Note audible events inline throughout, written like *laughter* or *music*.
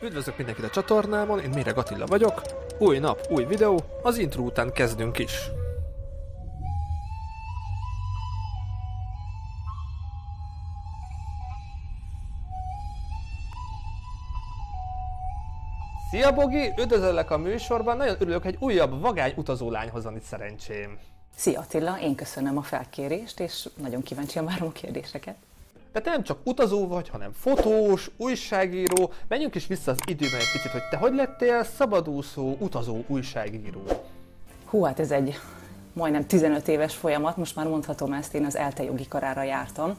Üdvözlök mindenkit a csatornámon, én Méreg Attila vagyok. Új nap, új videó, az intro után kezdünk is. Szia Bogi, üdvözöllek a műsorban, nagyon örülök, egy újabb vagány utazólányhoz van itt szerencsém. Szia Attila, én köszönöm a felkérést, és nagyon kíváncsian várom a kérdéseket. Te nem csak utazó vagy, hanem fotós, újságíró. Menjünk is vissza az időben egy picit, hogy te hogy lettél szabadúszó, utazó újságíró? Hú, hát ez egy majdnem 15 éves folyamat, most már mondhatom ezt, én az ELTE jogi karára jártam,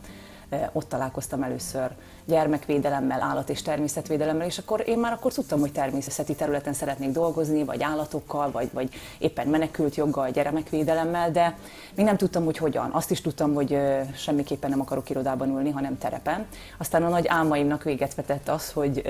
ott találkoztam először gyermekvédelemmel, állat- és természetvédelemmel, és akkor én már akkor tudtam, hogy természeti területen szeretnék dolgozni, vagy állatokkal, vagy, vagy éppen menekült joggal, gyermekvédelemmel, de még nem tudtam, hogy hogyan. Azt is tudtam, hogy semmiképpen nem akarok irodában ülni, hanem terepen. Aztán a nagy álmaimnak véget vetett az, hogy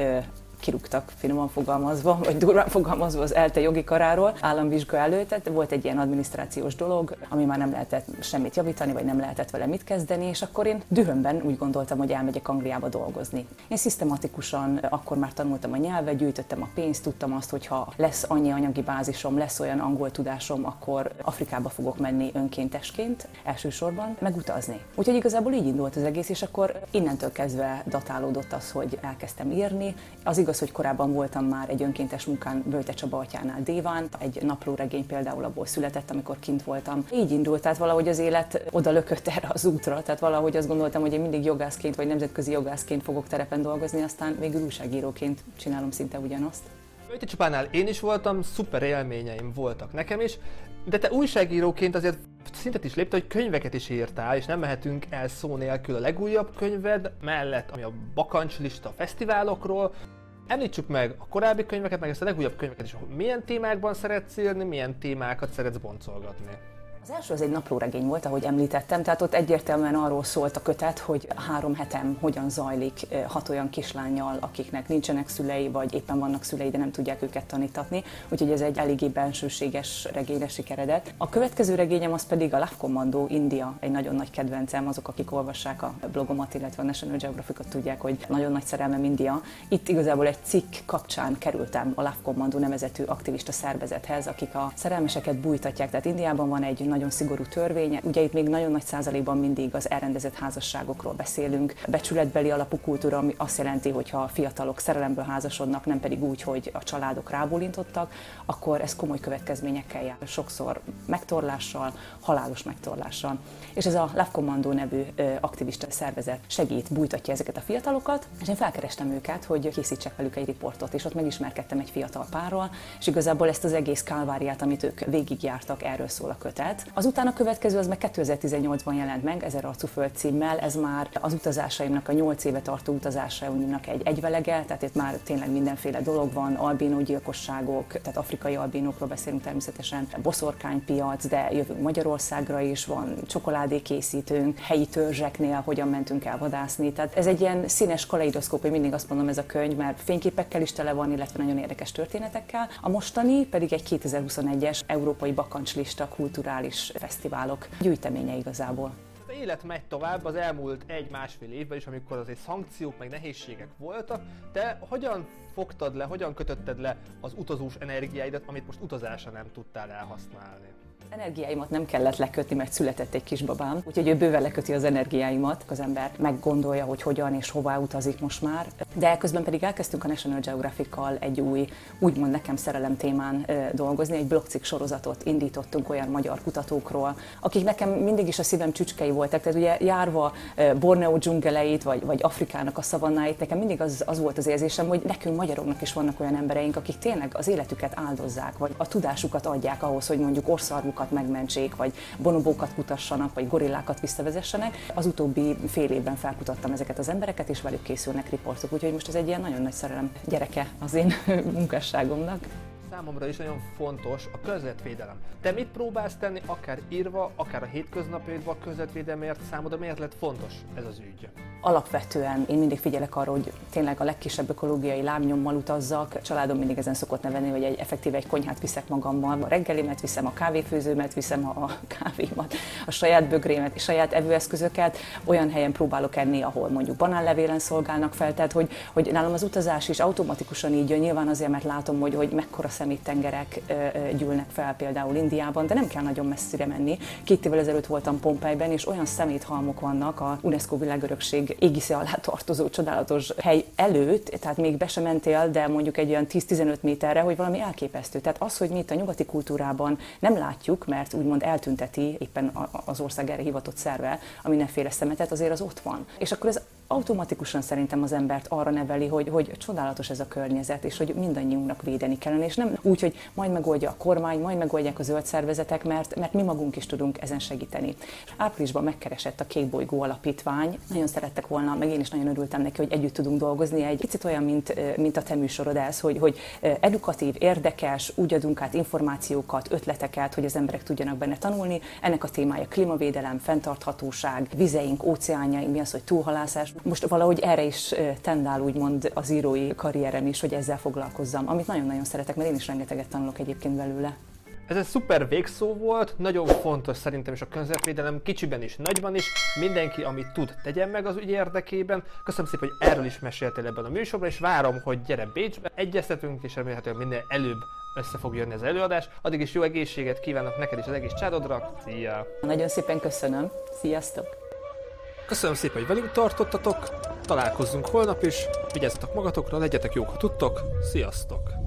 kirúgtak finoman fogalmazva, vagy durván fogalmazva az ELTE jogi karáról államvizsga előtt. Tehát volt egy ilyen adminisztrációs dolog, ami már nem lehetett semmit javítani, vagy nem lehetett vele mit kezdeni, és akkor én dühömben úgy gondoltam, hogy elmegyek Angliába dolgozni. Én szisztematikusan akkor már tanultam a nyelvet, gyűjtöttem a pénzt, tudtam azt, hogy ha lesz annyi anyagi bázisom, lesz olyan angol tudásom, akkor Afrikába fogok menni önkéntesként elsősorban, megutazni. Úgyhogy igazából így indult az egész, és akkor innentől kezdve datálódott az, hogy elkezdtem írni. Az igaz, hogy korábban voltam már egy önkéntes munkán Bölte Csaba atyánál Déván, egy naplóregény például abból született, amikor kint voltam. Így indult, tehát valahogy az élet oda lökött erre az útra, tehát valahogy azt gondoltam, hogy én mindig jogászként vagy nemzetközi jogászként fogok terepen dolgozni, aztán végül újságíróként csinálom szinte ugyanazt. Bölte Csapánál én is voltam, szuper élményeim voltak nekem is, de te újságíróként azért szintet is lépte, hogy könyveket is írtál, és nem mehetünk el szó nélkül a legújabb könyved mellett, ami a bakancslista fesztiválokról, Említsük meg a korábbi könyveket, meg ezt a legújabb könyveket is. Milyen témákban szeretsz írni, milyen témákat szeretsz boncolgatni? Az első az egy naplóregény volt, ahogy említettem, tehát ott egyértelműen arról szólt a kötet, hogy három hetem hogyan zajlik hat olyan kislányjal, akiknek nincsenek szülei, vagy éppen vannak szülei, de nem tudják őket tanítatni. Úgyhogy ez egy eléggé bensőséges regényre sikeredett. A következő regényem az pedig a Love Commando India, egy nagyon nagy kedvencem, azok, akik olvassák a blogomat, illetve a National Geographic-ot tudják, hogy nagyon nagy szerelmem India. Itt igazából egy cikk kapcsán kerültem a Love Commando nevezetű aktivista szervezethez, akik a szerelmeseket bújtatják. Tehát Indiában van egy nagyon szigorú törvény. Ugye itt még nagyon nagy százalékban mindig az elrendezett házasságokról beszélünk. Becsületbeli alapú kultúra, ami azt jelenti, hogy ha a fiatalok szerelemből házasodnak, nem pedig úgy, hogy a családok rábólintottak, akkor ez komoly következményekkel jár. Sokszor megtorlással, halálos megtorlással. És ez a Love Commando nevű aktivista szervezet segít, bújtatja ezeket a fiatalokat, és én felkerestem őket, hogy készítsek velük egy riportot, és ott megismerkedtem egy fiatal párral, és igazából ezt az egész kálváriát, amit ők végigjártak, erről szól a kötet. Azután a következő az meg 2018-ban jelent meg, Ezer arcú föld címmel, ez már az utazásaimnak, a 8 éve tartó utazásaimnak egy egyvelege, tehát itt már tényleg mindenféle dolog van, albínó gyilkosságok, tehát afrikai albínókról beszélünk természetesen, boszorkánypiac, de jövünk Magyarországra is, van csokoládékészítőnk, helyi törzseknél hogyan mentünk el vadászni, tehát ez egy ilyen színes kaleidoszkóp, hogy mindig azt mondom ez a könyv, mert fényképekkel is tele van, illetve nagyon érdekes történetekkel. A mostani pedig egy 2021-es európai bakancslista kulturális fesztiválok gyűjteménye igazából. Az élet megy tovább az elmúlt egy-másfél évben is, amikor azért szankciók meg nehézségek voltak. Te hogyan fogtad le, hogyan kötötted le az utazós energiáidat, amit most utazásra nem tudtál elhasználni? Energiáimat nem kellett lekötni, mert született egy kisbabám, úgyhogy ő bőven leköti az energiáimat. Az ember meggondolja, hogy hogyan és hová utazik most már. De közben pedig elkezdtünk a National Geographic-kal egy új, úgymond nekem szerelem témán dolgozni. Egy blogcikk sorozatot indítottunk olyan magyar kutatókról, akik nekem mindig is a szívem csücskei voltak. Tehát ugye járva Borneo dzsungeleit, vagy, vagy Afrikának a szavannáit, nekem mindig az, az volt az érzésem, hogy nekünk magyaroknak is vannak olyan embereink, akik tényleg az életüket áldozzák, vagy a tudásukat adják ahhoz, hogy mondjuk orszarvuk állataikat megmentsék, vagy bonobókat kutassanak, vagy gorillákat visszavezessenek. Az utóbbi fél évben felkutattam ezeket az embereket, és velük készülnek riportok, úgyhogy most ez egy ilyen nagyon nagy szerelem gyereke az én *laughs* munkásságomnak számomra is nagyon fontos a közvetvédelem. Te mit próbálsz tenni, akár írva, akár a hétköznapjaidban a közvetvédelemért számodra miért lett fontos ez az ügy? Alapvetően én mindig figyelek arra, hogy tényleg a legkisebb ökológiai lábnyommal utazzak. A családom mindig ezen szokott nevenni, hogy egy effektíve egy konyhát viszek magammal. A reggelimet viszem, a kávéfőzőmet viszem, a kávémat, a saját bögrémet, a saját evőeszközöket. Olyan helyen próbálok enni, ahol mondjuk banánlevélen szolgálnak fel. Tehát, hogy, hogy nálam az utazás is automatikusan így jön. Nyilván azért, mert látom, hogy, hogy mekkora szeméttengerek gyűlnek fel például Indiában, de nem kell nagyon messzire menni. Két évvel ezelőtt voltam Pompejben, és olyan szeméthalmok vannak a UNESCO világörökség égisze alá tartozó csodálatos hely előtt, tehát még be sem mentél, de mondjuk egy olyan 10-15 méterre, hogy valami elképesztő. Tehát az, hogy mi itt a nyugati kultúrában nem látjuk, mert úgymond eltünteti éppen az ország erre hivatott szerve a mindenféle szemetet, azért az ott van. És akkor ez automatikusan szerintem az embert arra neveli, hogy, hogy csodálatos ez a környezet, és hogy mindannyiunknak védeni kellene, és nem úgy, hogy majd megoldja a kormány, majd megoldják a zöld szervezetek, mert, mert mi magunk is tudunk ezen segíteni. Áprilisban megkeresett a Kékbolygó Alapítvány, nagyon szerettek volna, meg én is nagyon örültem neki, hogy együtt tudunk dolgozni. Egy picit olyan, mint, mint a te műsorod ez, hogy, hogy edukatív, érdekes, úgy adunk át információkat, ötleteket, hogy az emberek tudjanak benne tanulni. Ennek a témája klímavédelem, fenntarthatóság, vizeink, óceánjaink, mi az, hogy túlhalászás, most valahogy erre is tendál úgymond az írói karrierem is, hogy ezzel foglalkozzam, amit nagyon-nagyon szeretek, mert én is rengeteget tanulok egyébként belőle. Ez egy szuper végszó volt, nagyon fontos szerintem is a környezetvédelem, kicsiben is, nagyban is, mindenki, amit tud, tegyen meg az ügy érdekében. Köszönöm szépen, hogy erről is meséltél ebben a műsorban, és várom, hogy gyere Bécsbe, egyeztetünk, és remélhetőleg minél előbb össze fog jönni az előadás. Addig is jó egészséget kívánok neked és az egész csádodra. Szia! Nagyon szépen köszönöm. Sziasztok! Köszönöm szépen, hogy velünk tartottatok, találkozzunk holnap is, vigyázzatok magatokra, legyetek jók, ha tudtok, sziasztok!